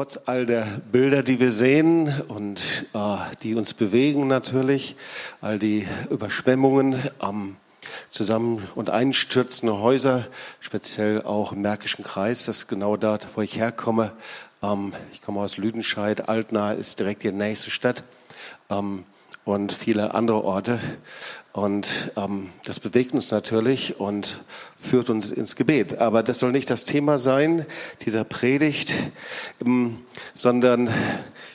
trotz all der Bilder, die wir sehen und äh, die uns bewegen natürlich, all die Überschwemmungen am Zusammen- und einstürzende Häuser, speziell auch im Märkischen Kreis, das ist genau dort, wo ich herkomme. Ähm, ich komme aus Lüdenscheid, Altena ist direkt die nächste Stadt. Ähm, und viele andere Orte. Und ähm, das bewegt uns natürlich und führt uns ins Gebet. Aber das soll nicht das Thema sein dieser Predigt, ähm, sondern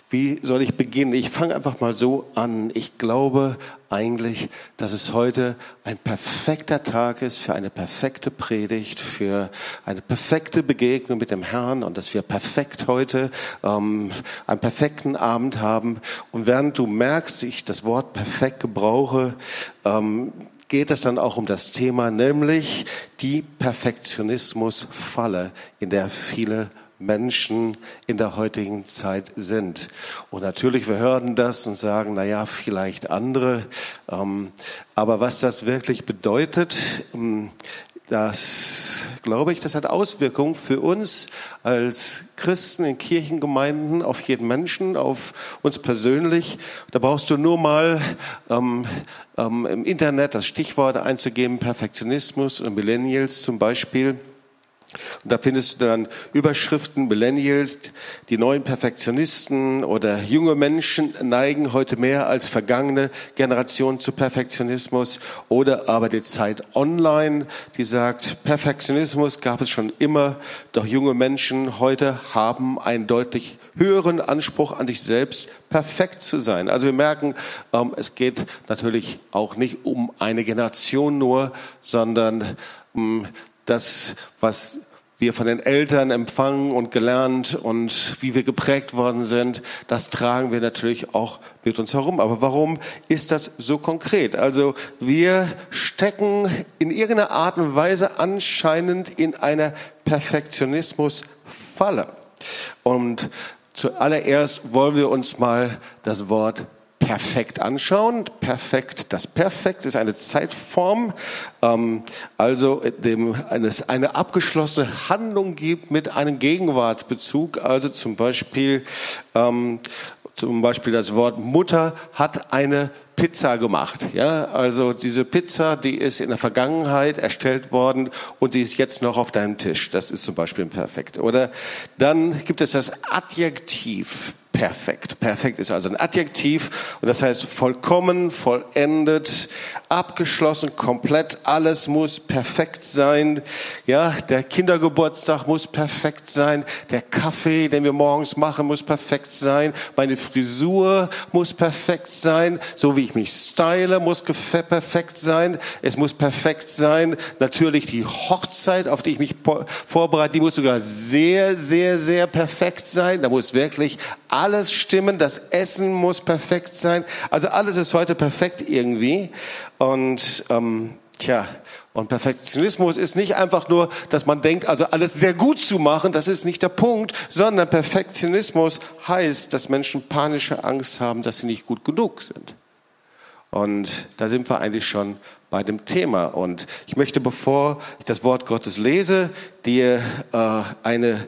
wie soll ich beginnen? Ich fange einfach mal so an. Ich glaube eigentlich, dass es heute ein perfekter Tag ist für eine perfekte Predigt, für eine perfekte Begegnung mit dem Herrn und dass wir perfekt heute ähm, einen perfekten Abend haben. Und während du merkst, ich das Wort perfekt gebrauche, ähm, geht es dann auch um das Thema, nämlich die Perfektionismusfalle, in der viele Menschen in der heutigen Zeit sind. Und natürlich, wir hören das und sagen, na ja, vielleicht andere. Ähm, aber was das wirklich bedeutet, ähm, das glaube ich, das hat Auswirkungen für uns als Christen in Kirchengemeinden, auf jeden Menschen, auf uns persönlich. Da brauchst du nur mal ähm, ähm, im Internet das Stichwort einzugeben, Perfektionismus und Millennials zum Beispiel. Und da findest du dann Überschriften, Millennials, die neuen Perfektionisten oder junge Menschen neigen heute mehr als vergangene Generationen zu Perfektionismus oder aber die Zeit online, die sagt, Perfektionismus gab es schon immer, doch junge Menschen heute haben einen deutlich höheren Anspruch an sich selbst, perfekt zu sein. Also wir merken, ähm, es geht natürlich auch nicht um eine Generation nur, sondern ähm, das, was wir von den Eltern empfangen und gelernt und wie wir geprägt worden sind, das tragen wir natürlich auch mit uns herum. Aber warum ist das so konkret? Also wir stecken in irgendeiner Art und Weise anscheinend in einer Perfektionismusfalle. Und zuallererst wollen wir uns mal das Wort perfekt anschauen. Perfekt, das Perfekt ist eine Zeitform, ähm, also dem eines, eine abgeschlossene Handlung gibt mit einem Gegenwartsbezug. Also zum Beispiel, ähm, zum Beispiel das Wort Mutter hat eine Pizza gemacht. Ja, also diese Pizza, die ist in der Vergangenheit erstellt worden und die ist jetzt noch auf deinem Tisch. Das ist zum Beispiel perfekt. Oder dann gibt es das Adjektiv perfekt. Perfekt ist also ein Adjektiv und das heißt vollkommen, vollendet, abgeschlossen, komplett. Alles muss perfekt sein. Ja, der Kindergeburtstag muss perfekt sein. Der Kaffee, den wir morgens machen, muss perfekt sein. Meine Frisur muss perfekt sein. So wie ich mich style, muss perfekt sein. Es muss perfekt sein. Natürlich die Hochzeit, auf die ich mich vorbereite, die muss sogar sehr, sehr, sehr perfekt sein. Da muss wirklich alles stimmen, das Essen muss perfekt sein. Also alles ist heute perfekt irgendwie. Und ähm, tja, und Perfektionismus ist nicht einfach nur, dass man denkt, also alles sehr gut zu machen, das ist nicht der Punkt, sondern Perfektionismus heißt, dass Menschen panische Angst haben, dass sie nicht gut genug sind. Und da sind wir eigentlich schon bei dem Thema. Und ich möchte, bevor ich das Wort Gottes lese, dir äh, eine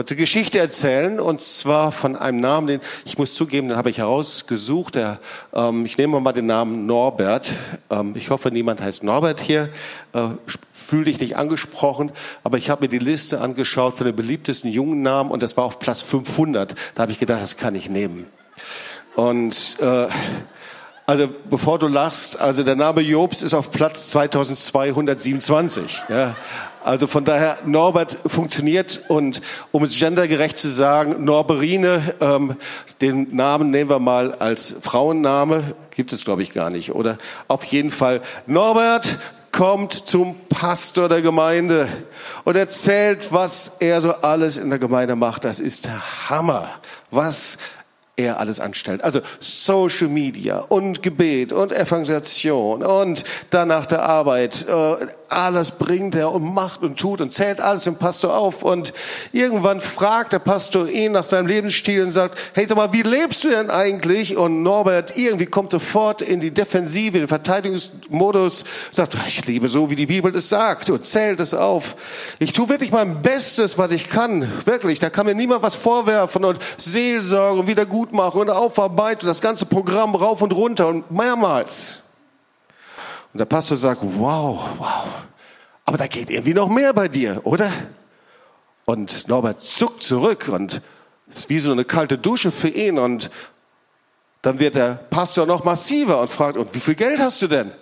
kurze Geschichte erzählen und zwar von einem Namen, den ich muss zugeben, den habe ich herausgesucht. Der, ähm, ich nehme mal den Namen Norbert. Ähm, ich hoffe, niemand heißt Norbert hier. Äh, Fühl dich nicht angesprochen, aber ich habe mir die Liste angeschaut von den beliebtesten jungen Namen und das war auf Platz 500. Da habe ich gedacht, das kann ich nehmen. Und äh, also bevor du lachst, also der Name Jobs ist auf Platz 2227. Ja. Also von daher, Norbert funktioniert und um es gendergerecht zu sagen, Norberine, ähm, den Namen nehmen wir mal als Frauenname, gibt es glaube ich gar nicht, oder? Auf jeden Fall, Norbert kommt zum Pastor der Gemeinde und erzählt, was er so alles in der Gemeinde macht. Das ist der Hammer. Was er alles anstellt. Also Social Media und Gebet und Evangelisation und dann nach der Arbeit, äh, alles bringt er und macht und tut und zählt alles dem Pastor auf. Und irgendwann fragt der Pastor ihn nach seinem Lebensstil und sagt, hey, sag mal, wie lebst du denn eigentlich? Und Norbert irgendwie kommt sofort in die Defensive, in den Verteidigungsmodus, sagt, ich lebe so, wie die Bibel es sagt und zählt es auf. Ich tue wirklich mein Bestes, was ich kann. Wirklich, da kann mir niemand was vorwerfen und Seelsorge und wieder gut machen und Aufarbeitung, das ganze Programm rauf und runter und mehrmals. Und der Pastor sagt, wow, wow, aber da geht irgendwie noch mehr bei dir, oder? Und Norbert zuckt zurück und ist wie so eine kalte Dusche für ihn und dann wird der Pastor noch massiver und fragt, und wie viel Geld hast du denn?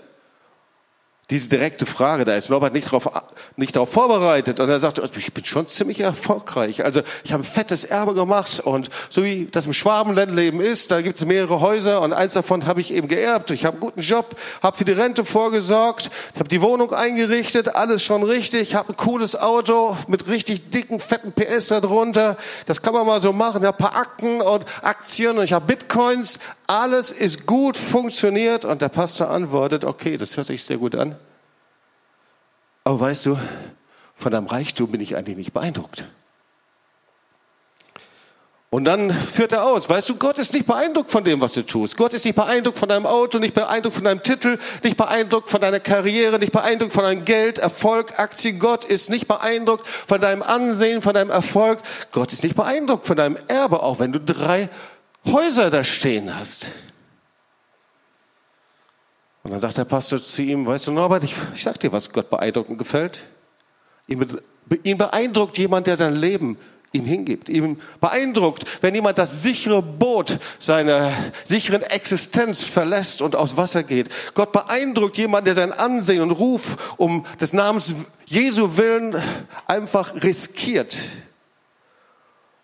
Diese direkte Frage, da ist Norbert nicht darauf nicht darauf vorbereitet und er sagt, ich bin schon ziemlich erfolgreich. Also ich habe ein fettes Erbe gemacht und so wie das im Schwabenländleben ist, da gibt es mehrere Häuser und eins davon habe ich eben geerbt. Ich habe einen guten Job, habe für die Rente vorgesorgt, habe die Wohnung eingerichtet, alles schon richtig, habe ein cooles Auto mit richtig dicken, fetten PS da drunter. Das kann man mal so machen. Ich habe ein paar Akten und Aktien und ich habe Bitcoins. Alles ist gut, funktioniert und der Pastor antwortet, okay, das hört sich sehr gut an. Aber weißt du, von deinem Reichtum bin ich eigentlich nicht beeindruckt. Und dann führt er aus, weißt du, Gott ist nicht beeindruckt von dem, was du tust. Gott ist nicht beeindruckt von deinem Auto, nicht beeindruckt von deinem Titel, nicht beeindruckt von deiner Karriere, nicht beeindruckt von deinem Geld, Erfolg, Aktien. Gott ist nicht beeindruckt von deinem Ansehen, von deinem Erfolg. Gott ist nicht beeindruckt von deinem Erbe, auch wenn du drei Häuser da stehen hast. Und dann sagt der Pastor zu ihm, weißt du Norbert, ich, ich sag dir, was Gott beeindruckend gefällt. Ihn, ihn beeindruckt jemand, der sein Leben ihm hingibt. Ihm beeindruckt, wenn jemand das sichere Boot seiner sicheren Existenz verlässt und aufs Wasser geht. Gott beeindruckt jemand, der sein Ansehen und Ruf um des Namens Jesu willen einfach riskiert.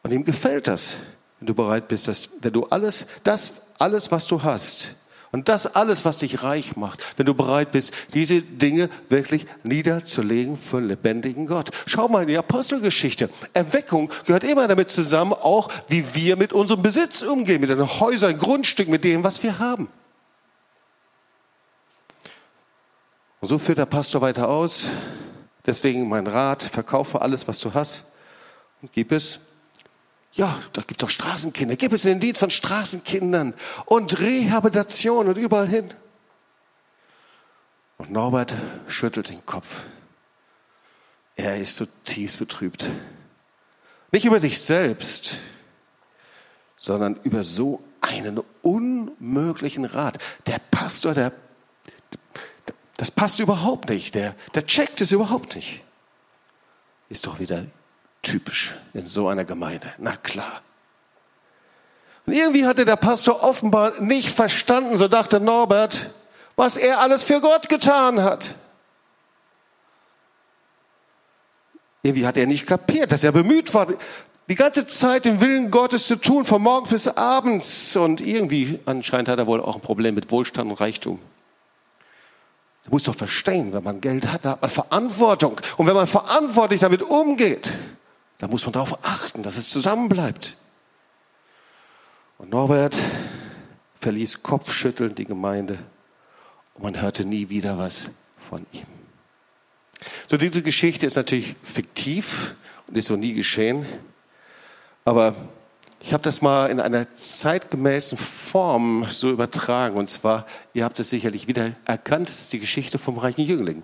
Und ihm gefällt das, wenn du bereit bist, dass, wenn du alles, das, alles, was du hast, und das alles, was dich reich macht, wenn du bereit bist, diese Dinge wirklich niederzulegen für einen lebendigen Gott. Schau mal in die Apostelgeschichte. Erweckung gehört immer damit zusammen, auch wie wir mit unserem Besitz umgehen, mit den Häusern, Grundstücken, mit dem, was wir haben. Und so führt der Pastor weiter aus. Deswegen mein Rat, verkaufe alles, was du hast und gib es ja, da gibt es doch Straßenkinder. Gib es den Dienst von Straßenkindern und Rehabilitation und überall hin. Und Norbert schüttelt den Kopf. Er ist zutiefst betrübt. Nicht über sich selbst, sondern über so einen unmöglichen Rat. Der Pastor, der, das passt überhaupt nicht. Der, der checkt es überhaupt nicht. Ist doch wieder typisch in so einer Gemeinde. Na klar. Und irgendwie hatte der Pastor offenbar nicht verstanden, so dachte Norbert, was er alles für Gott getan hat. Irgendwie hat er nicht kapiert, dass er bemüht war, die ganze Zeit den Willen Gottes zu tun, von morgens bis abends. Und irgendwie anscheinend hat er wohl auch ein Problem mit Wohlstand und Reichtum. Du musst doch verstehen, wenn man Geld hat, da hat man Verantwortung. Und wenn man verantwortlich damit umgeht, da muss man darauf achten, dass es zusammenbleibt. Und Norbert verließ kopfschüttelnd die Gemeinde und man hörte nie wieder was von ihm. So, diese Geschichte ist natürlich fiktiv und ist so nie geschehen. Aber ich habe das mal in einer zeitgemäßen Form so übertragen. Und zwar, ihr habt es sicherlich wieder erkannt, es ist die Geschichte vom reichen Jüngling.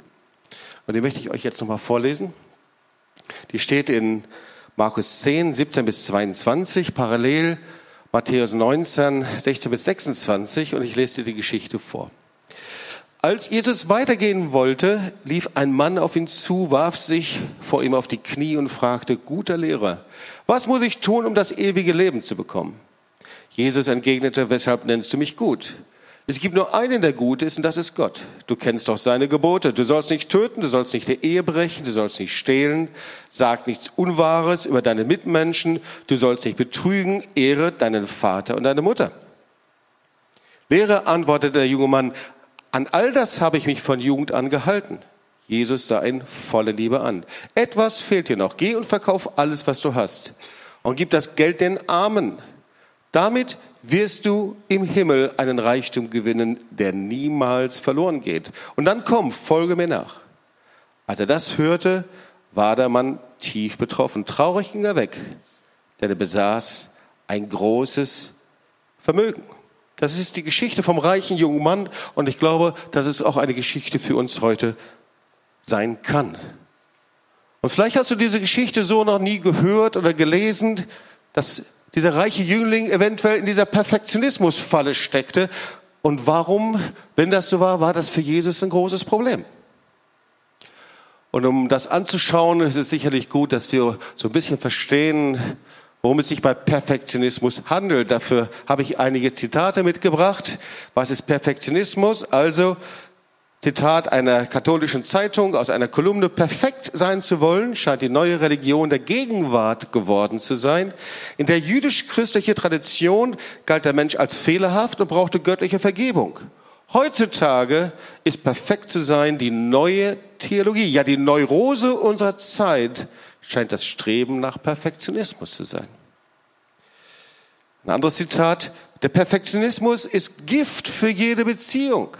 Und die möchte ich euch jetzt nochmal vorlesen. Die steht in Markus 10, 17 bis 22, parallel Matthäus 19, 16 bis 26 und ich lese dir die Geschichte vor. Als Jesus weitergehen wollte, lief ein Mann auf ihn zu, warf sich vor ihm auf die Knie und fragte, guter Lehrer, was muss ich tun, um das ewige Leben zu bekommen? Jesus entgegnete, weshalb nennst du mich gut? Es gibt nur einen, der gut ist, und das ist Gott. Du kennst doch seine Gebote. Du sollst nicht töten, du sollst nicht der Ehe brechen, du sollst nicht stehlen, sag nichts Unwahres über deine Mitmenschen, du sollst nicht betrügen, ehre deinen Vater und deine Mutter. Lehrer, antwortete der junge Mann, an all das habe ich mich von Jugend an gehalten. Jesus sah ihn volle Liebe an. Etwas fehlt dir noch. Geh und verkauf alles, was du hast. Und gib das Geld den Armen Damit wirst du im Himmel einen Reichtum gewinnen, der niemals verloren geht. Und dann komm, folge mir nach. Als er das hörte, war der Mann tief betroffen. Traurig ging er weg, denn er besaß ein großes Vermögen. Das ist die Geschichte vom reichen jungen Mann und ich glaube, dass es auch eine Geschichte für uns heute sein kann. Und vielleicht hast du diese Geschichte so noch nie gehört oder gelesen, dass dieser reiche Jüngling eventuell in dieser Perfektionismusfalle steckte. Und warum, wenn das so war, war das für Jesus ein großes Problem. Und um das anzuschauen, ist es sicherlich gut, dass wir so ein bisschen verstehen, worum es sich bei Perfektionismus handelt. Dafür habe ich einige Zitate mitgebracht. Was ist Perfektionismus? Also Zitat einer katholischen Zeitung aus einer Kolumne, perfekt sein zu wollen, scheint die neue Religion der Gegenwart geworden zu sein. In der jüdisch-christlichen Tradition galt der Mensch als fehlerhaft und brauchte göttliche Vergebung. Heutzutage ist perfekt zu sein die neue Theologie. Ja, die Neurose unserer Zeit scheint das Streben nach Perfektionismus zu sein. Ein anderes Zitat, der Perfektionismus ist Gift für jede Beziehung.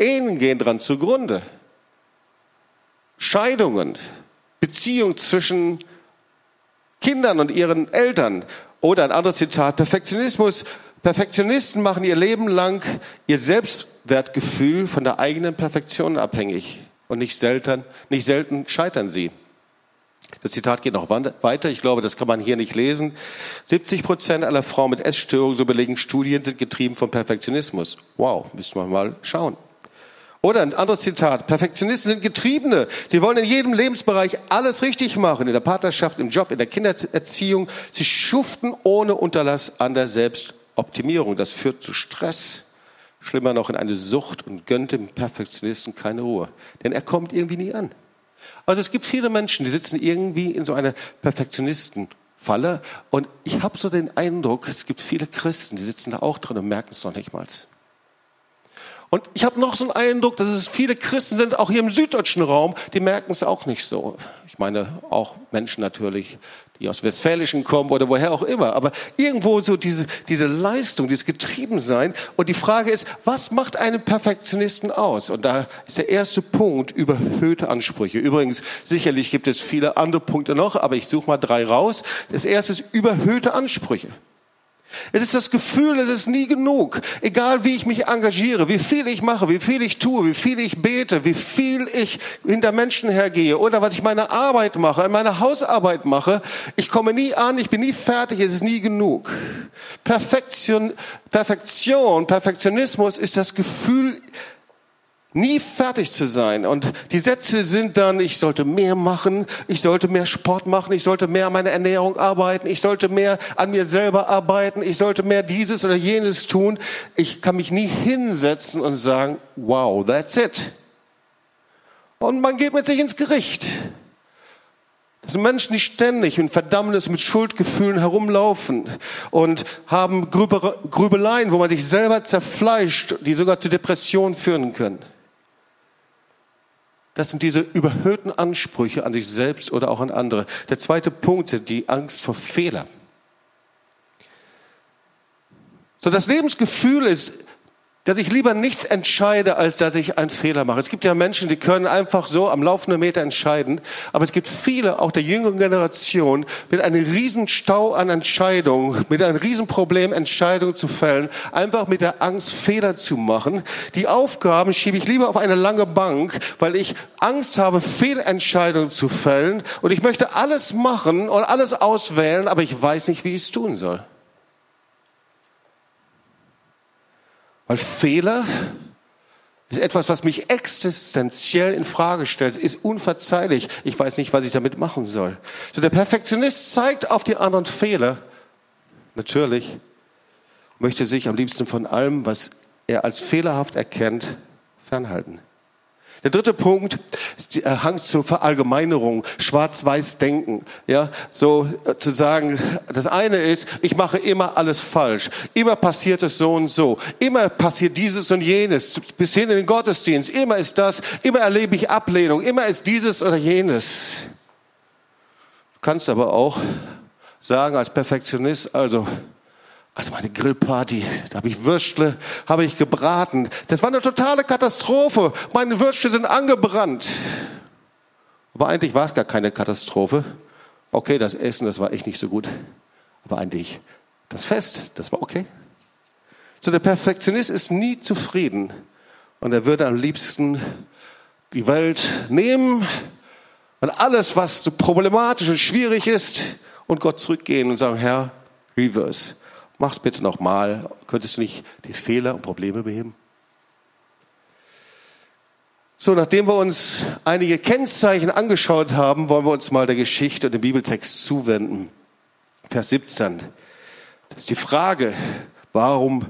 Ehen gehen dran zugrunde. Scheidungen, Beziehung zwischen Kindern und ihren Eltern. Oder ein anderes Zitat, Perfektionismus. Perfektionisten machen ihr Leben lang ihr Selbstwertgefühl von der eigenen Perfektion abhängig. Und nicht selten, nicht selten scheitern sie. Das Zitat geht noch weiter. Ich glaube, das kann man hier nicht lesen. 70 Prozent aller Frauen mit Essstörungen, so belegen Studien, sind getrieben vom Perfektionismus. Wow, müssen wir mal schauen. Oder ein anderes Zitat. Perfektionisten sind Getriebene. Sie wollen in jedem Lebensbereich alles richtig machen. In der Partnerschaft, im Job, in der Kindererziehung. Sie schuften ohne Unterlass an der Selbstoptimierung. Das führt zu Stress. Schlimmer noch in eine Sucht und gönnt dem Perfektionisten keine Ruhe. Denn er kommt irgendwie nie an. Also es gibt viele Menschen, die sitzen irgendwie in so einer Perfektionistenfalle. Und ich habe so den Eindruck, es gibt viele Christen, die sitzen da auch drin und merken es noch nicht mal. Und ich habe noch so einen Eindruck, dass es viele Christen sind, auch hier im süddeutschen Raum, die merken es auch nicht so. Ich meine auch Menschen natürlich, die aus Westfälischen kommen oder woher auch immer. Aber irgendwo so diese, diese Leistung, dieses Getriebensein. Und die Frage ist, was macht einen Perfektionisten aus? Und da ist der erste Punkt überhöhte Ansprüche. Übrigens, sicherlich gibt es viele andere Punkte noch, aber ich suche mal drei raus. Das erste ist überhöhte Ansprüche. Es ist das Gefühl, es ist nie genug. Egal wie ich mich engagiere, wie viel ich mache, wie viel ich tue, wie viel ich bete, wie viel ich hinter Menschen hergehe oder was ich meine Arbeit mache, meine Hausarbeit mache. Ich komme nie an, ich bin nie fertig, es ist nie genug. Perfektion, Perfektion, Perfektionismus ist das Gefühl, nie fertig zu sein. Und die Sätze sind dann, ich sollte mehr machen, ich sollte mehr Sport machen, ich sollte mehr an meiner Ernährung arbeiten, ich sollte mehr an mir selber arbeiten, ich sollte mehr dieses oder jenes tun. Ich kann mich nie hinsetzen und sagen, wow, that's it. Und man geht mit sich ins Gericht. Das sind Menschen, die ständig in Verdammnis mit Schuldgefühlen herumlaufen und haben Grübeleien, wo man sich selber zerfleischt, die sogar zu Depressionen führen können. Das sind diese überhöhten Ansprüche an sich selbst oder auch an andere. Der zweite Punkt ist die Angst vor Fehlern. So, das Lebensgefühl ist, dass ich lieber nichts entscheide, als dass ich einen Fehler mache. Es gibt ja Menschen, die können einfach so am laufenden Meter entscheiden, aber es gibt viele, auch der jüngeren Generation, mit einem riesen Stau an Entscheidungen, mit einem riesen Problem, Entscheidungen zu fällen, einfach mit der Angst, Fehler zu machen. Die Aufgaben schiebe ich lieber auf eine lange Bank, weil ich Angst habe, Fehlentscheidungen zu fällen und ich möchte alles machen und alles auswählen, aber ich weiß nicht, wie ich es tun soll. Weil Fehler ist etwas, was mich existenziell in Frage stellt, ist unverzeihlich. Ich weiß nicht, was ich damit machen soll. So der Perfektionist zeigt auf die anderen Fehler. Natürlich möchte sich am liebsten von allem, was er als fehlerhaft erkennt, fernhalten. Der dritte Punkt ist der äh, Hang zur Verallgemeinerung, schwarz-weiß denken. Ja, so äh, zu sagen, das eine ist, ich mache immer alles falsch. Immer passiert es so und so. Immer passiert dieses und jenes. Bis hin in den Gottesdienst. Immer ist das. Immer erlebe ich Ablehnung. Immer ist dieses oder jenes. Du kannst aber auch sagen als Perfektionist, also, also meine Grillparty, da habe ich Würstle, habe ich gebraten. Das war eine totale Katastrophe. Meine Würstle sind angebrannt. Aber eigentlich war es gar keine Katastrophe. Okay, das Essen, das war echt nicht so gut. Aber eigentlich das Fest, das war okay. So, der Perfektionist ist nie zufrieden. Und er würde am liebsten die Welt nehmen und alles, was so problematisch und schwierig ist, und Gott zurückgehen und sagen, Herr, reverse. Mach's bitte nochmal. Könntest du nicht die Fehler und Probleme beheben? So, nachdem wir uns einige Kennzeichen angeschaut haben, wollen wir uns mal der Geschichte und dem Bibeltext zuwenden. Vers 17. Das ist die Frage, warum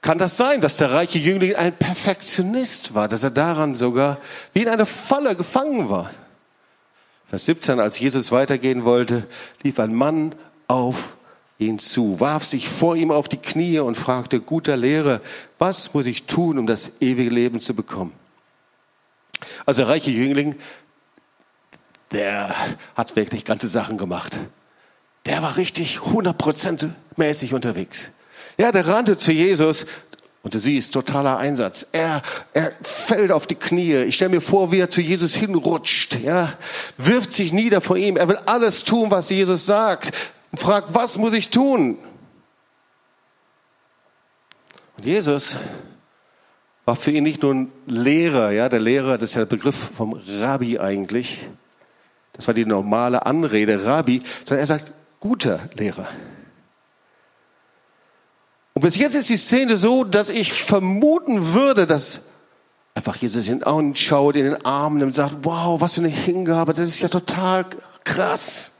kann das sein, dass der reiche Jüngling ein Perfektionist war, dass er daran sogar wie in eine Falle gefangen war? Vers 17, als Jesus weitergehen wollte, lief ein Mann auf ihn zu, warf sich vor ihm auf die Knie und fragte, guter Lehrer, was muss ich tun, um das ewige Leben zu bekommen? Also der reiche Jüngling, der hat wirklich ganze Sachen gemacht. Der war richtig 100% mäßig unterwegs. Ja, der rannte zu Jesus und du siehst, totaler Einsatz. Er, er fällt auf die Knie. Ich stelle mir vor, wie er zu Jesus hinrutscht. Ja, wirft sich nieder vor ihm. Er will alles tun, was Jesus sagt. Und fragt, was muss ich tun? Und Jesus war für ihn nicht nur ein Lehrer, ja, der Lehrer, das ist ja der Begriff vom Rabbi eigentlich. Das war die normale Anrede, Rabbi, sondern er sagt, guter Lehrer. Und bis jetzt ist die Szene so, dass ich vermuten würde, dass einfach Jesus in den Augen schaut, in den Armen nimmt und sagt, wow, was für eine Hingabe, das ist ja total krass.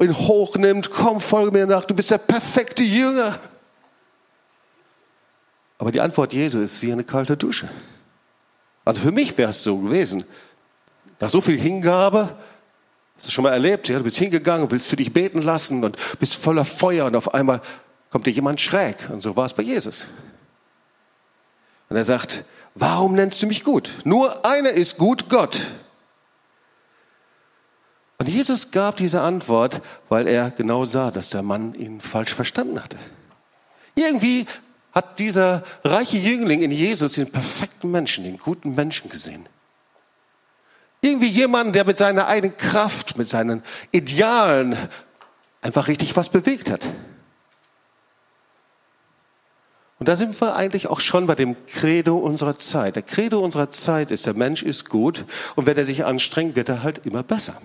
Ihn hochnimmt, komm, folge mir nach, du bist der perfekte Jünger. Aber die Antwort Jesu ist wie eine kalte Dusche. Also für mich wäre es so gewesen. Nach so viel Hingabe, hast du schon mal erlebt, ja, du bist hingegangen, willst für dich beten lassen und bist voller Feuer und auf einmal kommt dir jemand schräg. Und so war es bei Jesus. Und er sagt, warum nennst du mich gut? Nur einer ist gut, Gott. Und Jesus gab diese Antwort, weil er genau sah, dass der Mann ihn falsch verstanden hatte. Irgendwie hat dieser reiche Jüngling in Jesus den perfekten Menschen, den guten Menschen gesehen. Irgendwie jemanden, der mit seiner eigenen Kraft, mit seinen Idealen einfach richtig was bewegt hat. Und da sind wir eigentlich auch schon bei dem Credo unserer Zeit. Der Credo unserer Zeit ist, der Mensch ist gut und wenn er sich anstrengt, wird er halt immer besser.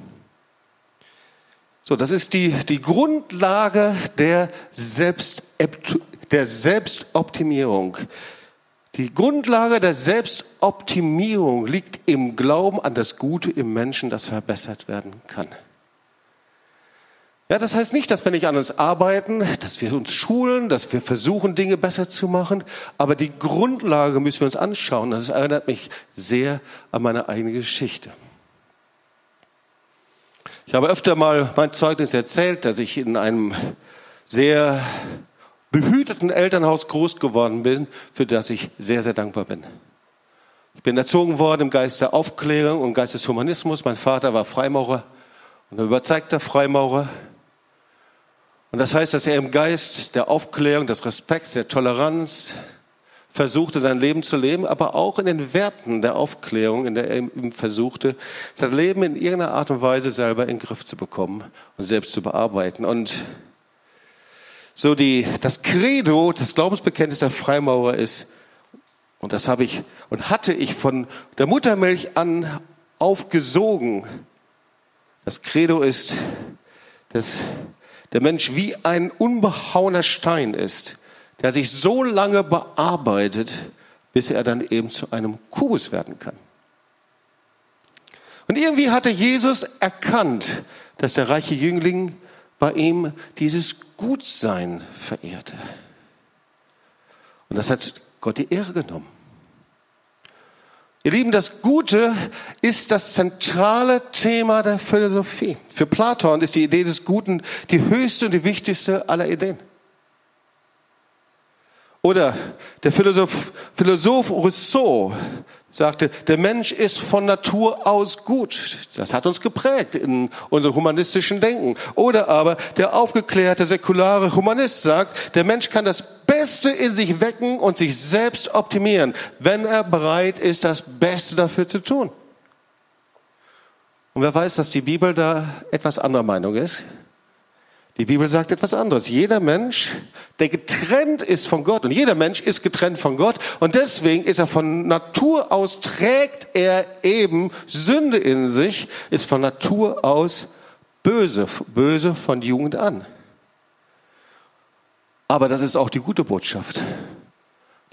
So, das ist die, die Grundlage der, Selbst, der Selbstoptimierung. Die Grundlage der Selbstoptimierung liegt im Glauben an das Gute im Menschen, das verbessert werden kann. Ja, das heißt nicht, dass wir nicht an uns arbeiten, dass wir uns schulen, dass wir versuchen, Dinge besser zu machen, aber die Grundlage müssen wir uns anschauen. Das erinnert mich sehr an meine eigene Geschichte. Ich habe öfter mal mein Zeugnis erzählt, dass ich in einem sehr behüteten Elternhaus groß geworden bin, für das ich sehr, sehr dankbar bin. Ich bin erzogen worden im Geist der Aufklärung und Geist des Humanismus. Mein Vater war Freimaurer und ein überzeugter Freimaurer. Und das heißt, dass er im Geist der Aufklärung, des Respekts, der Toleranz, versuchte, sein Leben zu leben, aber auch in den Werten der Aufklärung, in der er versuchte, sein Leben in irgendeiner Art und Weise selber in den Griff zu bekommen und selbst zu bearbeiten. Und so die, das Credo, das Glaubensbekenntnis der Freimaurer ist, und das habe ich und hatte ich von der Muttermilch an aufgesogen. Das Credo ist, dass der Mensch wie ein unbehauener Stein ist der sich so lange bearbeitet, bis er dann eben zu einem Kubus werden kann. Und irgendwie hatte Jesus erkannt, dass der reiche Jüngling bei ihm dieses Gutsein verehrte. Und das hat Gott die Ehre genommen. Ihr Lieben, das Gute ist das zentrale Thema der Philosophie. Für Platon ist die Idee des Guten die höchste und die wichtigste aller Ideen. Oder der Philosoph, Philosoph Rousseau sagte, der Mensch ist von Natur aus gut. Das hat uns geprägt in unserem humanistischen Denken. Oder aber der aufgeklärte säkulare Humanist sagt, der Mensch kann das Beste in sich wecken und sich selbst optimieren, wenn er bereit ist, das Beste dafür zu tun. Und wer weiß, dass die Bibel da etwas anderer Meinung ist? Die Bibel sagt etwas anderes. Jeder Mensch, der getrennt ist von Gott, und jeder Mensch ist getrennt von Gott, und deswegen ist er von Natur aus, trägt er eben Sünde in sich, ist von Natur aus böse, böse von Jugend an. Aber das ist auch die gute Botschaft.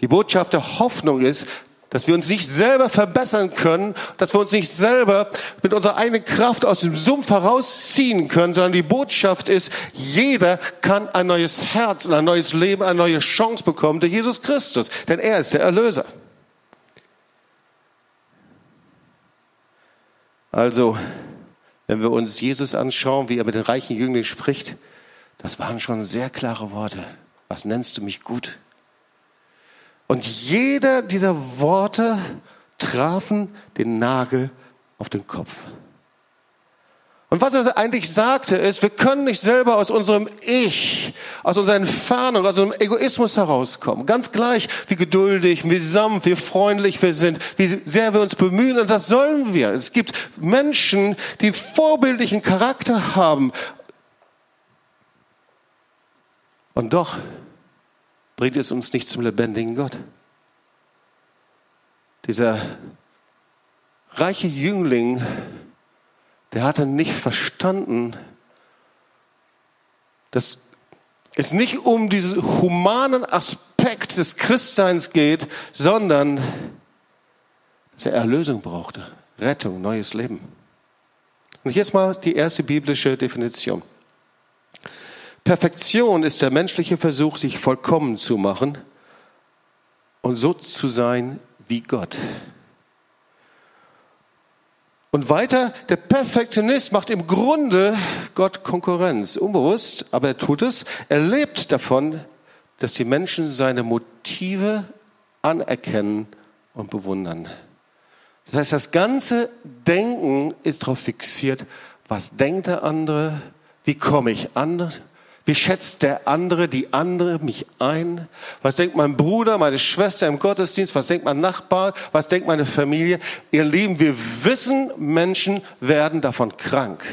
Die Botschaft der Hoffnung ist, dass wir uns nicht selber verbessern können, dass wir uns nicht selber mit unserer eigenen Kraft aus dem Sumpf herausziehen können, sondern die Botschaft ist, jeder kann ein neues Herz und ein neues Leben, eine neue Chance bekommen durch Jesus Christus, denn er ist der Erlöser. Also, wenn wir uns Jesus anschauen, wie er mit den reichen Jünglingen spricht, das waren schon sehr klare Worte. Was nennst du mich gut? Und jeder dieser Worte trafen den Nagel auf den Kopf. Und was er eigentlich sagte, ist, wir können nicht selber aus unserem Ich, aus unserer Entfernung, aus unserem Egoismus herauskommen. Ganz gleich, wie geduldig, wie sanft, wie freundlich wir sind, wie sehr wir uns bemühen. Und das sollen wir. Es gibt Menschen, die vorbildlichen Charakter haben. Und doch bringt es uns nicht zum lebendigen Gott. Dieser reiche Jüngling, der hatte nicht verstanden, dass es nicht um diesen humanen Aspekt des Christseins geht, sondern dass er Erlösung brauchte, Rettung, neues Leben. Und jetzt mal die erste biblische Definition. Perfektion ist der menschliche Versuch, sich vollkommen zu machen und so zu sein wie Gott. Und weiter, der Perfektionist macht im Grunde Gott Konkurrenz. Unbewusst, aber er tut es. Er lebt davon, dass die Menschen seine Motive anerkennen und bewundern. Das heißt, das ganze Denken ist darauf fixiert, was denkt der andere, wie komme ich an, wie schätzt der andere, die andere mich ein? Was denkt mein Bruder, meine Schwester im Gottesdienst? Was denkt mein Nachbar? Was denkt meine Familie? Ihr Lieben, wir wissen, Menschen werden davon krank.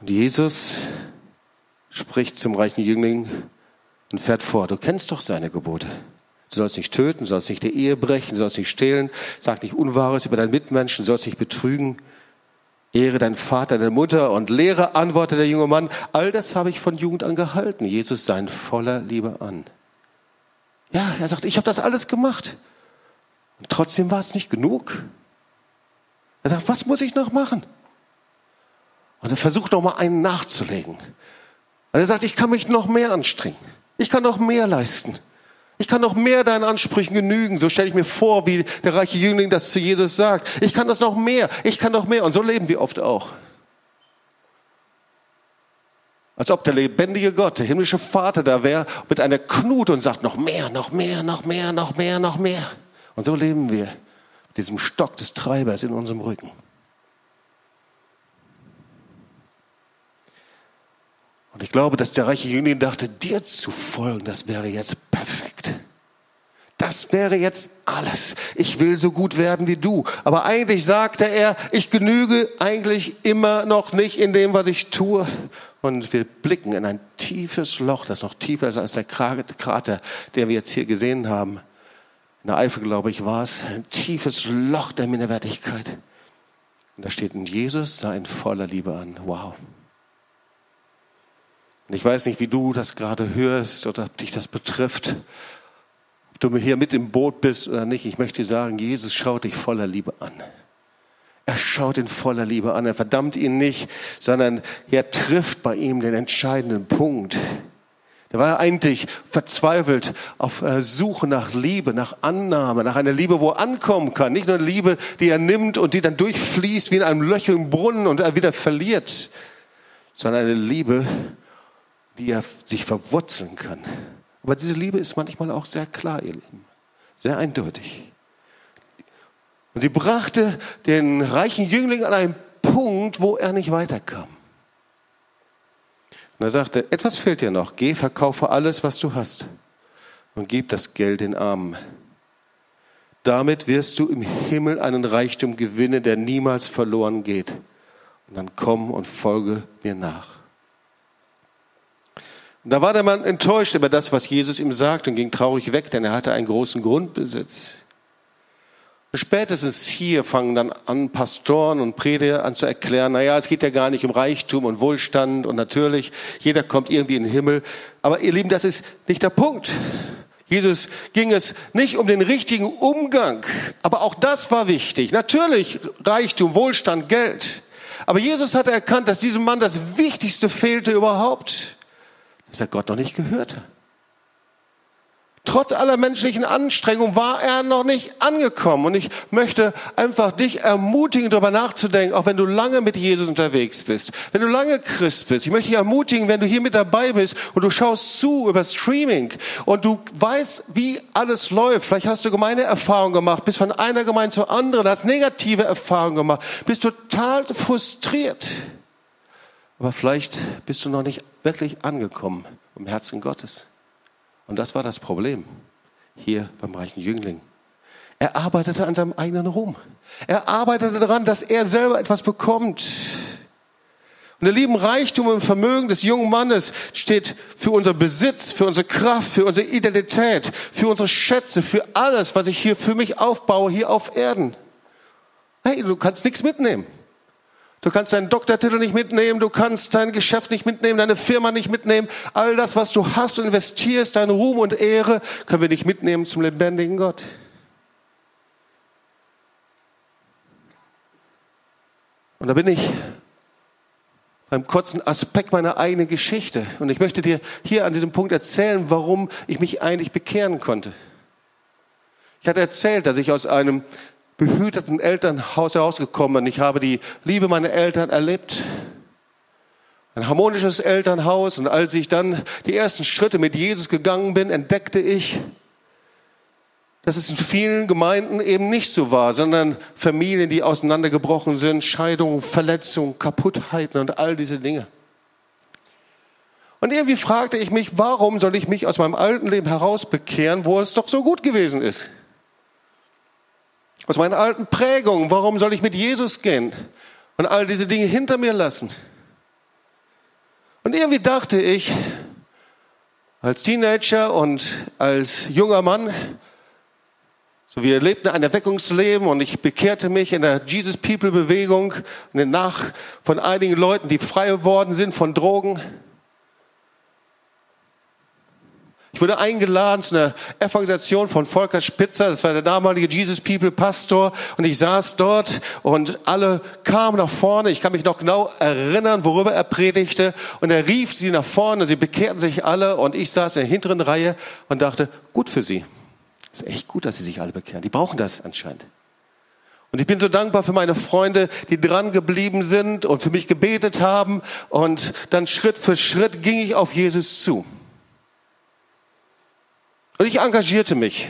Und Jesus spricht zum reichen Jüngling und fährt vor. Du kennst doch seine Gebote. Du sollst nicht töten, du sollst nicht die Ehe brechen, du sollst nicht stehlen, sag nicht Unwahres über deinen Mitmenschen, du sollst nicht betrügen. Ehre deinen Vater, deine Mutter und Lehre, antwortete der junge Mann, all das habe ich von Jugend an gehalten. Jesus sah ihn voller Liebe an. Ja, er sagt, ich habe das alles gemacht. Und trotzdem war es nicht genug. Er sagt, was muss ich noch machen? Und er versucht noch mal einen nachzulegen. Und er sagt, ich kann mich noch mehr anstrengen. Ich kann noch mehr leisten. Ich kann noch mehr deinen Ansprüchen genügen. So stelle ich mir vor, wie der reiche Jüngling das zu Jesus sagt. Ich kann das noch mehr. Ich kann noch mehr. Und so leben wir oft auch. Als ob der lebendige Gott, der himmlische Vater da wäre mit einer Knut und sagt noch mehr, noch mehr, noch mehr, noch mehr, noch mehr. Und so leben wir mit diesem Stock des Treibers in unserem Rücken. Und ich glaube, dass der reiche Jüngling dachte, dir zu folgen, das wäre jetzt perfekt. Das wäre jetzt alles. Ich will so gut werden wie du. Aber eigentlich sagte er, ich genüge eigentlich immer noch nicht in dem, was ich tue. Und wir blicken in ein tiefes Loch, das noch tiefer ist als der Krater, den wir jetzt hier gesehen haben. In der Eifel, glaube ich, war es. Ein tiefes Loch der Minderwertigkeit. Und da steht, und Jesus sah in voller Liebe an. Wow. Und ich weiß nicht, wie du das gerade hörst oder ob dich das betrifft, ob du hier mit im Boot bist oder nicht. Ich möchte sagen, Jesus schaut dich voller Liebe an. Er schaut ihn voller Liebe an. Er verdammt ihn nicht, sondern er trifft bei ihm den entscheidenden Punkt. Der war eigentlich verzweifelt auf Suche nach Liebe, nach Annahme, nach einer Liebe, wo er ankommen kann. Nicht nur eine Liebe, die er nimmt und die dann durchfließt wie in einem Löcher im Brunnen und er wieder verliert, sondern eine Liebe, die er sich verwurzeln kann. Aber diese Liebe ist manchmal auch sehr klar, ihr Lieben, sehr eindeutig. Und sie brachte den reichen Jüngling an einen Punkt, wo er nicht weiterkam. Und er sagte, etwas fehlt dir noch, geh, verkaufe alles, was du hast und gib das Geld den Armen. Damit wirst du im Himmel einen Reichtum gewinnen, der niemals verloren geht. Und dann komm und folge mir nach. Und da war der Mann enttäuscht über das, was Jesus ihm sagt und ging traurig weg, denn er hatte einen großen Grundbesitz. Spätestens hier fangen dann an Pastoren und Prediger an zu erklären, naja, es geht ja gar nicht um Reichtum und Wohlstand und natürlich, jeder kommt irgendwie in den Himmel. Aber ihr Lieben, das ist nicht der Punkt. Jesus ging es nicht um den richtigen Umgang, aber auch das war wichtig. Natürlich Reichtum, Wohlstand, Geld. Aber Jesus hatte erkannt, dass diesem Mann das Wichtigste fehlte überhaupt, dass er Gott noch nicht gehörte. Trotz aller menschlichen Anstrengungen war er noch nicht angekommen. Und ich möchte einfach dich ermutigen, darüber nachzudenken, auch wenn du lange mit Jesus unterwegs bist, wenn du lange Christ bist. Ich möchte dich ermutigen, wenn du hier mit dabei bist und du schaust zu über Streaming und du weißt, wie alles läuft. Vielleicht hast du Gemeindeerfahrung gemacht, bist von einer Gemeinde zur anderen, hast negative Erfahrungen gemacht, bist total frustriert. Aber vielleicht bist du noch nicht wirklich angekommen im Herzen Gottes. Und das war das Problem hier beim reichen Jüngling. Er arbeitete an seinem eigenen Ruhm. Er arbeitete daran, dass er selber etwas bekommt. Und der lieben Reichtum und Vermögen des jungen Mannes steht für unser Besitz, für unsere Kraft, für unsere Identität, für unsere Schätze, für alles, was ich hier für mich aufbaue, hier auf Erden. Hey, du kannst nichts mitnehmen. Du kannst deinen Doktortitel nicht mitnehmen, du kannst dein Geschäft nicht mitnehmen, deine Firma nicht mitnehmen. All das, was du hast und investierst, dein Ruhm und Ehre, können wir nicht mitnehmen zum lebendigen Gott. Und da bin ich beim kurzen Aspekt meiner eigenen Geschichte. Und ich möchte dir hier an diesem Punkt erzählen, warum ich mich eigentlich bekehren konnte. Ich hatte erzählt, dass ich aus einem behüteten Elternhaus herausgekommen. Ich habe die Liebe meiner Eltern erlebt. Ein harmonisches Elternhaus. Und als ich dann die ersten Schritte mit Jesus gegangen bin, entdeckte ich, dass es in vielen Gemeinden eben nicht so war, sondern Familien, die auseinandergebrochen sind, Scheidungen, Verletzungen, Kaputtheiten und all diese Dinge. Und irgendwie fragte ich mich, warum soll ich mich aus meinem alten Leben herausbekehren, wo es doch so gut gewesen ist? Aus meinen alten Prägungen. Warum soll ich mit Jesus gehen und all diese Dinge hinter mir lassen? Und irgendwie dachte ich, als Teenager und als junger Mann, so wir lebten ein Erweckungsleben und ich bekehrte mich in der Jesus People Bewegung nach von einigen Leuten, die frei geworden sind von Drogen. Ich wurde eingeladen zu einer Evangelisation von Volker Spitzer, das war der damalige Jesus People Pastor, und ich saß dort und alle kamen nach vorne. Ich kann mich noch genau erinnern, worüber er predigte, und er rief sie nach vorne, sie bekehrten sich alle, und ich saß in der hinteren Reihe und dachte, gut für sie. ist echt gut, dass sie sich alle bekehren. Die brauchen das anscheinend. Und ich bin so dankbar für meine Freunde, die dran geblieben sind und für mich gebetet haben. Und dann Schritt für Schritt ging ich auf Jesus zu. Und ich engagierte mich.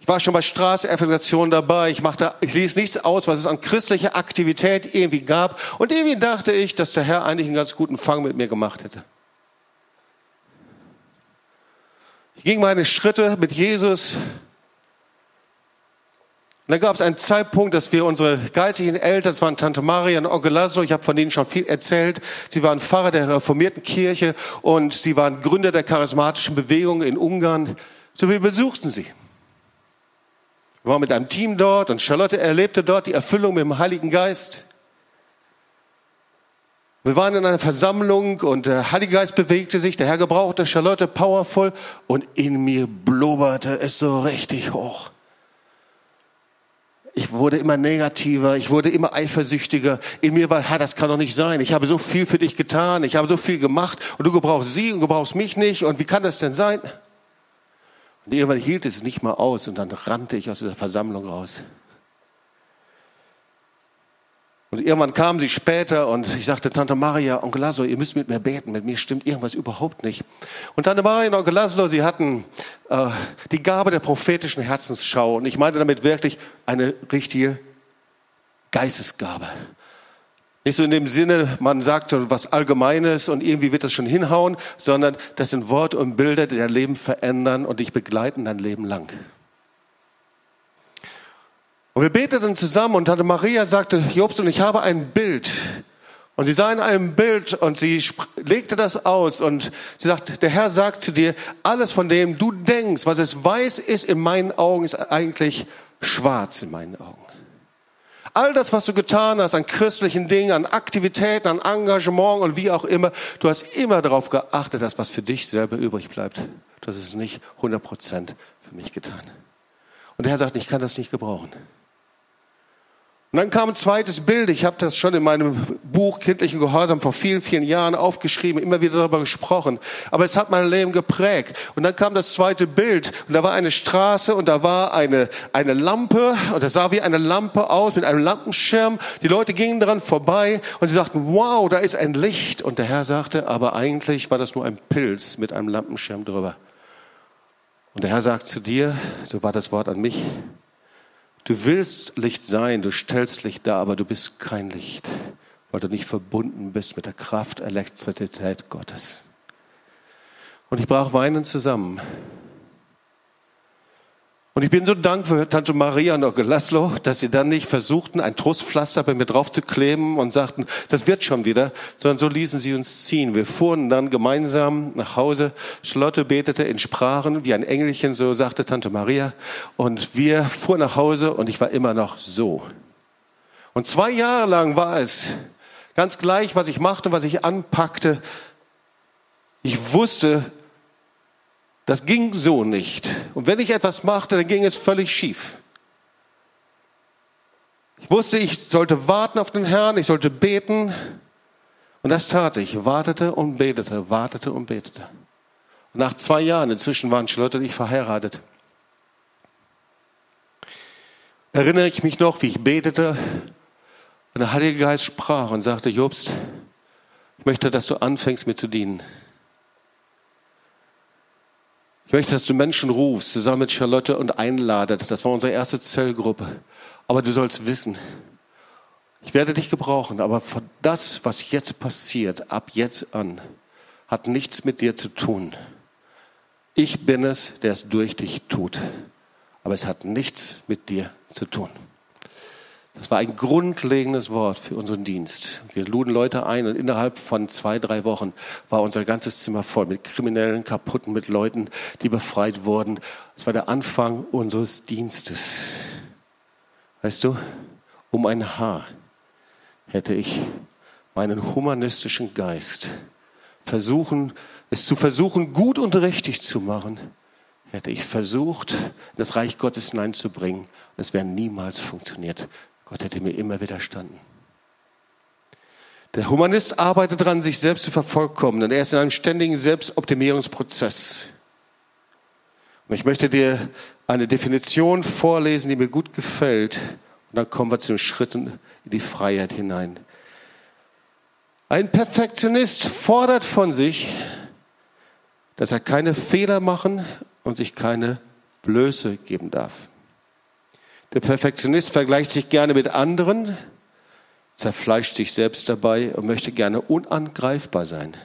Ich war schon bei Straßenevangelisation dabei. Ich machte, ich ließ nichts aus, was es an christlicher Aktivität irgendwie gab. Und irgendwie dachte ich, dass der Herr eigentlich einen ganz guten Fang mit mir gemacht hätte. Ich ging meine Schritte mit Jesus und dann gab es einen Zeitpunkt, dass wir unsere geistlichen Eltern, das waren Tante Maria und Onkel Laszlo, ich habe von denen schon viel erzählt, sie waren Pfarrer der reformierten Kirche und sie waren Gründer der charismatischen Bewegung in Ungarn. So wir besuchten sie. Wir waren mit einem Team dort und Charlotte erlebte dort die Erfüllung mit dem Heiligen Geist. Wir waren in einer Versammlung und der Heilige Geist bewegte sich, der Herr gebrauchte Charlotte powerful und in mir blubberte es so richtig hoch. Ich wurde immer negativer, ich wurde immer eifersüchtiger. In mir war, Herr, das kann doch nicht sein. Ich habe so viel für dich getan, ich habe so viel gemacht und du gebrauchst sie und gebrauchst mich nicht. Und wie kann das denn sein? Und irgendwann hielt es nicht mal aus und dann rannte ich aus dieser Versammlung raus. Und irgendwann kamen sie später und ich sagte, Tante Maria, Onkel Laszlo, ihr müsst mit mir beten, mit mir stimmt irgendwas überhaupt nicht. Und Tante Maria und Onkel Laszlo, sie hatten äh, die Gabe der prophetischen Herzensschau. Und ich meine damit wirklich eine richtige Geistesgabe. Nicht so in dem Sinne, man sagt was Allgemeines und irgendwie wird das schon hinhauen, sondern das sind Worte und Bilder, die dein Leben verändern und dich begleiten dein Leben lang. Und wir beteten zusammen und Tante Maria sagte, Jobst, und ich habe ein Bild. Und sie sah in einem Bild und sie legte das aus und sie sagt, der Herr sagt zu dir, alles von dem du denkst, was es weiß ist in meinen Augen, ist eigentlich schwarz in meinen Augen. All das, was du getan hast an christlichen Dingen, an Aktivitäten, an Engagement und wie auch immer, du hast immer darauf geachtet, dass was für dich selber übrig bleibt. Du hast es nicht 100 Prozent für mich getan. Und der Herr sagt, ich kann das nicht gebrauchen. Und dann kam ein zweites Bild. Ich habe das schon in meinem Buch Kindlichen Gehorsam vor vielen, vielen Jahren aufgeschrieben, immer wieder darüber gesprochen. Aber es hat mein Leben geprägt. Und dann kam das zweite Bild. Und da war eine Straße und da war eine, eine Lampe. Und das sah wie eine Lampe aus mit einem Lampenschirm. Die Leute gingen daran vorbei und sie sagten, wow, da ist ein Licht. Und der Herr sagte, aber eigentlich war das nur ein Pilz mit einem Lampenschirm drüber. Und der Herr sagt zu dir, so war das Wort an mich, Du willst Licht sein, du stellst Licht dar, aber du bist kein Licht, weil du nicht verbunden bist mit der Kraft, Elektrizität Gottes. Und ich brauche weinen zusammen. Und ich bin so dankbar für Tante Maria und Onkel Laszlo, dass sie dann nicht versuchten, ein Trostpflaster bei mir drauf zu kleben und sagten, das wird schon wieder, sondern so ließen sie uns ziehen. Wir fuhren dann gemeinsam nach Hause. Charlotte betete in Sprachen wie ein Engelchen, so sagte Tante Maria. Und wir fuhren nach Hause und ich war immer noch so. Und zwei Jahre lang war es ganz gleich, was ich machte, was ich anpackte. Ich wusste, das ging so nicht. Und wenn ich etwas machte, dann ging es völlig schief. Ich wusste, ich sollte warten auf den Herrn, ich sollte beten. Und das tat ich. Ich wartete und betete, wartete und betete. Und nach zwei Jahren, inzwischen waren Charlotte und ich verheiratet, erinnere ich mich noch, wie ich betete und der Heilige Geist sprach und sagte, Jobst, ich möchte, dass du anfängst, mir zu dienen. Ich möchte, dass du Menschen rufst, zusammen mit Charlotte und einladet. Das war unsere erste Zellgruppe. Aber du sollst wissen, ich werde dich gebrauchen, aber das, was jetzt passiert, ab jetzt an, hat nichts mit dir zu tun. Ich bin es, der es durch dich tut. Aber es hat nichts mit dir zu tun. Das war ein grundlegendes Wort für unseren Dienst. Wir luden Leute ein und innerhalb von zwei, drei Wochen war unser ganzes Zimmer voll mit Kriminellen, kaputten, mit Leuten, die befreit wurden. Es war der Anfang unseres Dienstes. Weißt du, um ein Haar hätte ich meinen humanistischen Geist versuchen, es zu versuchen, gut und richtig zu machen, hätte ich versucht, das Reich Gottes hineinzubringen. Es wäre niemals funktioniert. Gott hätte mir immer widerstanden. Der Humanist arbeitet daran, sich selbst zu vervollkommnen. Er ist in einem ständigen Selbstoptimierungsprozess. Und ich möchte dir eine Definition vorlesen, die mir gut gefällt. Und dann kommen wir zu den Schritten in die Freiheit hinein. Ein Perfektionist fordert von sich, dass er keine Fehler machen und sich keine Blöße geben darf. Der Perfektionist vergleicht sich gerne mit anderen, zerfleischt sich selbst dabei und möchte gerne unangreifbar sein.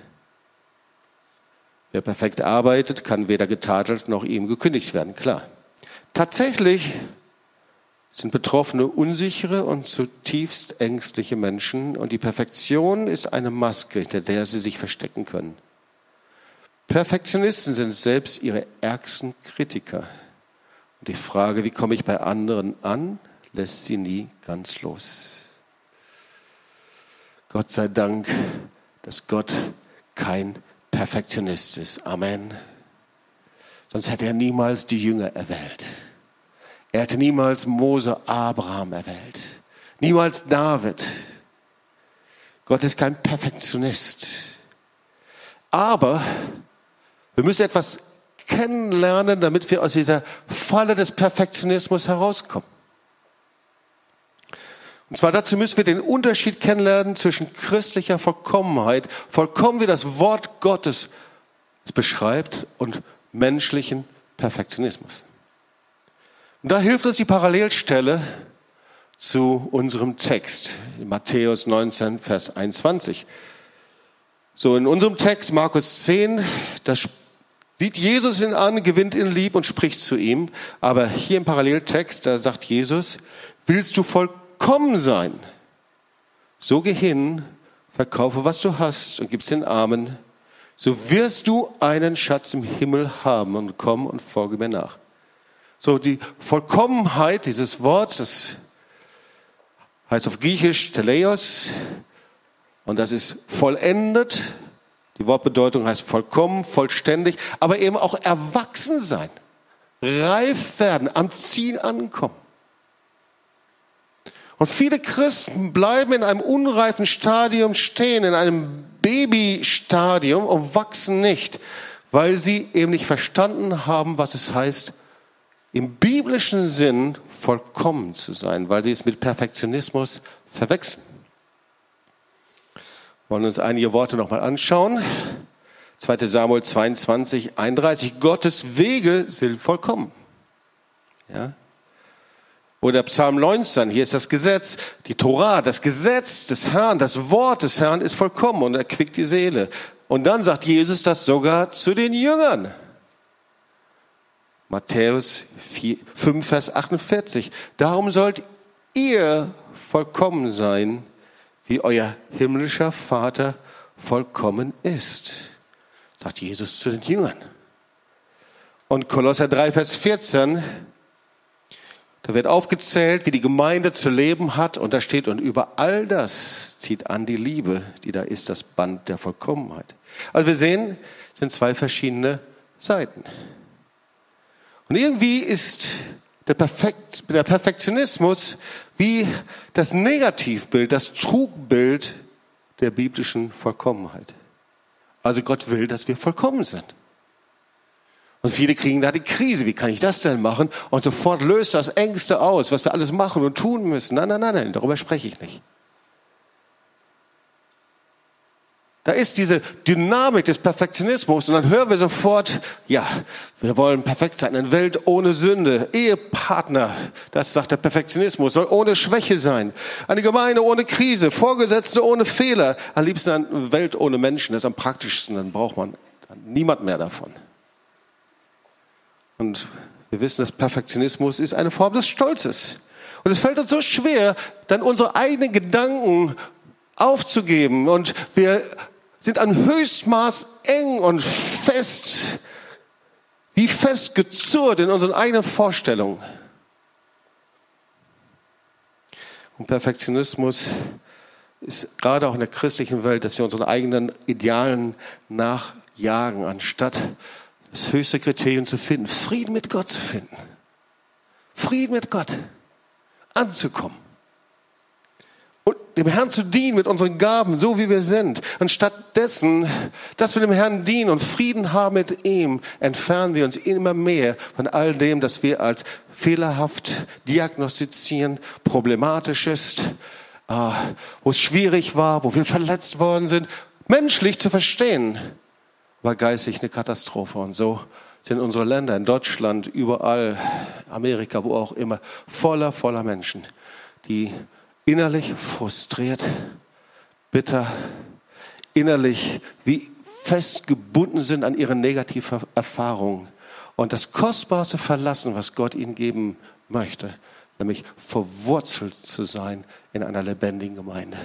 Wer perfekt arbeitet, kann weder getadelt noch ihm gekündigt werden, klar. Tatsächlich sind Betroffene unsichere und zutiefst ängstliche Menschen und die Perfektion ist eine Maske, hinter der sie sich verstecken können. Perfektionisten sind selbst ihre ärgsten Kritiker. Und die Frage, wie komme ich bei anderen an, lässt sie nie ganz los. Gott sei Dank, dass Gott kein Perfektionist ist. Amen. Sonst hätte er niemals die Jünger erwählt. Er hätte niemals Mose, Abraham erwählt. Niemals David. Gott ist kein Perfektionist. Aber wir müssen etwas kennenlernen, damit wir aus dieser Falle des Perfektionismus herauskommen. Und zwar dazu müssen wir den Unterschied kennenlernen zwischen christlicher Vollkommenheit, vollkommen wie das Wort Gottes es beschreibt, und menschlichen Perfektionismus. Und da hilft uns die Parallelstelle zu unserem Text Matthäus 19, Vers 21. So, in unserem Text, Markus 10, da sieht Jesus ihn an, gewinnt ihn lieb und spricht zu ihm. Aber hier im Paralleltext, da sagt Jesus, willst du vollkommen sein? So geh hin, verkaufe, was du hast und gib's den Armen. So wirst du einen Schatz im Himmel haben und komm und folge mir nach. So, die Vollkommenheit, dieses Wort, das heißt auf Griechisch Teleios, und das ist vollendet. Die Wortbedeutung heißt vollkommen, vollständig, aber eben auch erwachsen sein, reif werden, am Ziel ankommen. Und viele Christen bleiben in einem unreifen Stadium stehen, in einem Babystadium und wachsen nicht, weil sie eben nicht verstanden haben, was es heißt, im biblischen Sinn vollkommen zu sein, weil sie es mit Perfektionismus verwechseln wollen uns einige Worte nochmal anschauen. 2. Samuel 22, 31. Gottes Wege sind vollkommen. Ja? Oder Psalm 19, hier ist das Gesetz, die Torah, das Gesetz des Herrn, das Wort des Herrn ist vollkommen und erquickt die Seele. Und dann sagt Jesus das sogar zu den Jüngern. Matthäus 4, 5, Vers 48. Darum sollt ihr vollkommen sein, wie euer himmlischer Vater vollkommen ist, sagt Jesus zu den Jüngern. Und Kolosser 3, Vers 14, da wird aufgezählt, wie die Gemeinde zu leben hat. Und da steht, und über all das zieht an die Liebe, die da ist, das Band der Vollkommenheit. Also wir sehen, es sind zwei verschiedene Seiten. Und irgendwie ist der, Perfekt, der Perfektionismus wie das Negativbild, das Trugbild der biblischen Vollkommenheit. Also Gott will, dass wir vollkommen sind. Und viele kriegen da die Krise. Wie kann ich das denn machen? Und sofort löst das Ängste aus, was wir alles machen und tun müssen. Nein, nein, nein, nein, darüber spreche ich nicht. Da ist diese Dynamik des Perfektionismus und dann hören wir sofort, ja, wir wollen perfekt sein, eine Welt ohne Sünde, Ehepartner, das sagt der Perfektionismus, soll ohne Schwäche sein, eine Gemeinde ohne Krise, Vorgesetzte ohne Fehler, am liebsten eine Welt ohne Menschen, das ist am praktischsten, dann braucht man niemand mehr davon. Und wir wissen, dass Perfektionismus ist eine Form des Stolzes. Und es fällt uns so schwer, dann unsere eigenen Gedanken aufzugeben und wir sind an Höchstmaß eng und fest, wie fest gezurrt in unseren eigenen Vorstellungen. Und Perfektionismus ist gerade auch in der christlichen Welt, dass wir unseren eigenen Idealen nachjagen, anstatt das höchste Kriterium zu finden, Frieden mit Gott zu finden. Frieden mit Gott anzukommen dem Herrn zu dienen mit unseren Gaben, so wie wir sind. Anstatt dessen, dass wir dem Herrn dienen und Frieden haben mit ihm, entfernen wir uns immer mehr von all dem, das wir als fehlerhaft diagnostizieren, problematisch ist, äh, wo es schwierig war, wo wir verletzt worden sind, menschlich zu verstehen, war geistig eine Katastrophe. Und so sind unsere Länder in Deutschland, überall, Amerika, wo auch immer, voller, voller Menschen, die innerlich frustriert, bitter, innerlich wie festgebunden sind an ihre negative Erfahrungen und das Kostbarste verlassen, was Gott ihnen geben möchte, nämlich verwurzelt zu sein in einer lebendigen Gemeinde.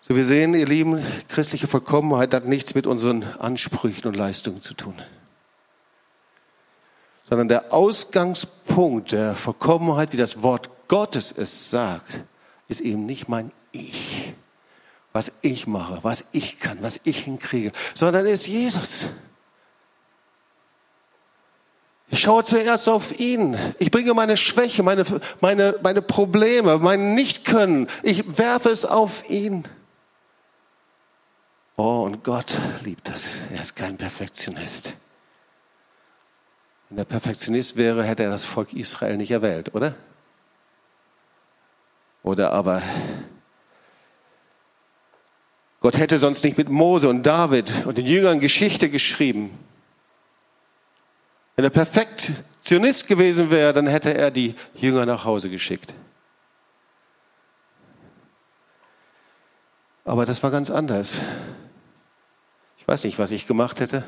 So, wir sehen, ihr Lieben, christliche Vollkommenheit hat nichts mit unseren Ansprüchen und Leistungen zu tun sondern der Ausgangspunkt der Vollkommenheit, wie das Wort Gottes es sagt, ist eben nicht mein Ich, was ich mache, was ich kann, was ich hinkriege, sondern ist Jesus. Ich schaue zuerst auf ihn. Ich bringe meine Schwäche, meine, meine, meine Probleme, mein Nichtkönnen. Ich werfe es auf ihn. Oh, und Gott liebt das. Er ist kein Perfektionist. Wenn er Perfektionist wäre, hätte er das Volk Israel nicht erwählt, oder? Oder aber Gott hätte sonst nicht mit Mose und David und den Jüngern Geschichte geschrieben. Wenn er Perfektionist gewesen wäre, dann hätte er die Jünger nach Hause geschickt. Aber das war ganz anders. Ich weiß nicht, was ich gemacht hätte.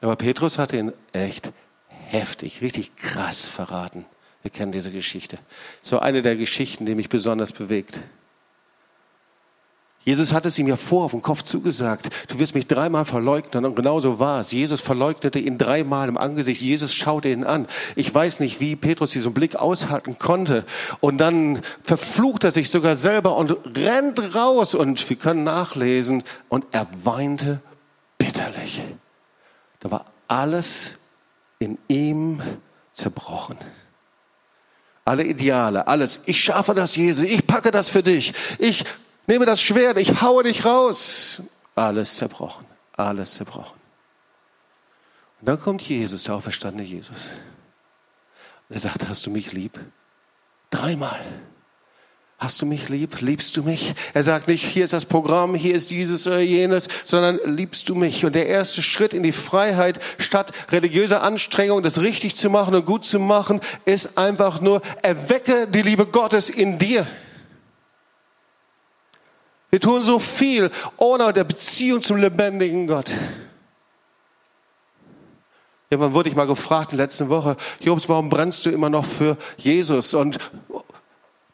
Aber Petrus hatte ihn echt heftig, richtig krass verraten. Wir kennen diese Geschichte. So eine der Geschichten, die mich besonders bewegt. Jesus hat es ihm ja vor auf den Kopf zugesagt. Du wirst mich dreimal verleugnen und genau so war es. Jesus verleugnete ihn dreimal im Angesicht. Jesus schaute ihn an. Ich weiß nicht, wie Petrus diesen Blick aushalten konnte. Und dann verflucht er sich sogar selber und rennt raus. Und wir können nachlesen. Und er weinte bitterlich. Da war alles in ihm zerbrochen. Alle Ideale, alles. Ich schaffe das, Jesus. Ich packe das für dich. Ich nehme das Schwert, ich haue dich raus. Alles zerbrochen, alles zerbrochen. Und dann kommt Jesus, der auferstandene Jesus. Und er sagt, hast du mich lieb? Dreimal. Hast du mich lieb? Liebst du mich? Er sagt nicht, hier ist das Programm, hier ist dieses oder jenes, sondern liebst du mich? Und der erste Schritt in die Freiheit, statt religiöser Anstrengung, das richtig zu machen und gut zu machen, ist einfach nur, erwecke die Liebe Gottes in dir. Wir tun so viel ohne der Beziehung zum lebendigen Gott. Irgendwann wurde ich mal gefragt in der letzten Woche, Jobs, warum brennst du immer noch für Jesus? Und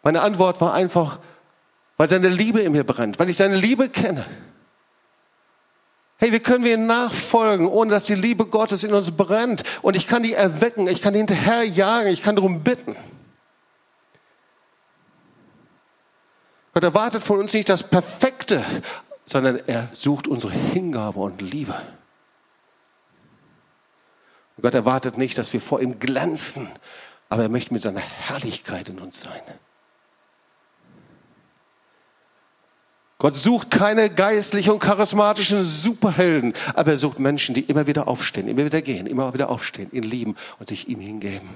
meine Antwort war einfach, weil seine Liebe in mir brennt, weil ich seine Liebe kenne. Hey, wie können wir ihm nachfolgen, ohne dass die Liebe Gottes in uns brennt? Und ich kann die erwecken, ich kann die hinterherjagen, ich kann darum bitten. Gott erwartet von uns nicht das Perfekte, sondern er sucht unsere Hingabe und Liebe. Gott erwartet nicht, dass wir vor ihm glänzen, aber er möchte mit seiner Herrlichkeit in uns sein. Gott sucht keine geistlichen und charismatischen Superhelden, aber er sucht Menschen, die immer wieder aufstehen, immer wieder gehen, immer wieder aufstehen, ihn lieben und sich ihm hingeben.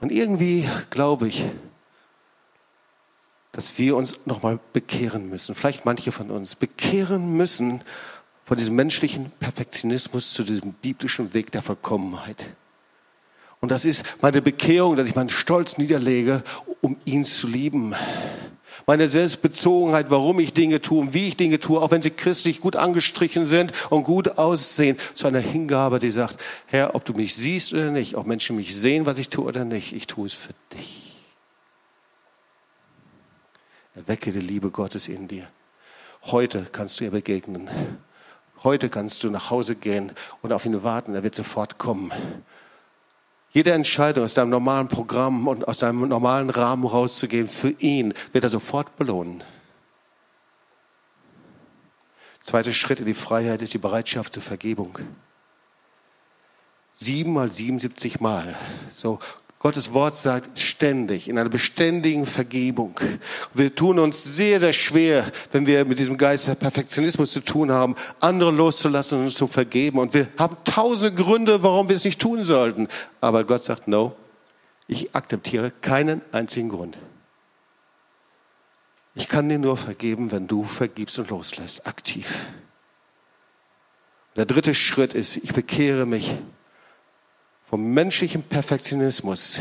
Und irgendwie glaube ich, dass wir uns nochmal bekehren müssen, vielleicht manche von uns bekehren müssen von diesem menschlichen Perfektionismus zu diesem biblischen Weg der Vollkommenheit. Und das ist meine Bekehrung, dass ich meinen Stolz niederlege, um ihn zu lieben meine Selbstbezogenheit, warum ich Dinge tue und wie ich Dinge tue, auch wenn sie christlich gut angestrichen sind und gut aussehen, zu einer Hingabe, die sagt, Herr, ob du mich siehst oder nicht, ob Menschen mich sehen, was ich tue oder nicht, ich tue es für dich. Erwecke die Liebe Gottes in dir. Heute kannst du ihr begegnen. Heute kannst du nach Hause gehen und auf ihn warten. Er wird sofort kommen. Jede Entscheidung aus deinem normalen Programm und aus deinem normalen Rahmen rauszugehen, für ihn wird er sofort belohnen. Zweiter Schritt in die Freiheit ist die Bereitschaft zur Vergebung. Sieben mal 77 Mal. So Gottes Wort sagt ständig, in einer beständigen Vergebung. Wir tun uns sehr, sehr schwer, wenn wir mit diesem Geist der Perfektionismus zu tun haben, andere loszulassen und uns zu vergeben. Und wir haben tausende Gründe, warum wir es nicht tun sollten. Aber Gott sagt, no, ich akzeptiere keinen einzigen Grund. Ich kann dir nur vergeben, wenn du vergibst und loslässt, aktiv. Der dritte Schritt ist, ich bekehre mich vom menschlichen Perfektionismus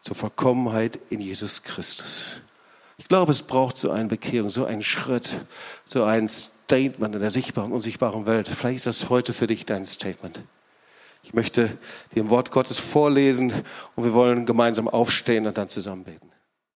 zur Vollkommenheit in Jesus Christus. Ich glaube, es braucht so eine Bekehrung, so einen Schritt, so ein Statement in der sichtbaren und unsichtbaren Welt. Vielleicht ist das heute für dich dein Statement. Ich möchte dir ein Wort Gottes vorlesen und wir wollen gemeinsam aufstehen und dann zusammen beten.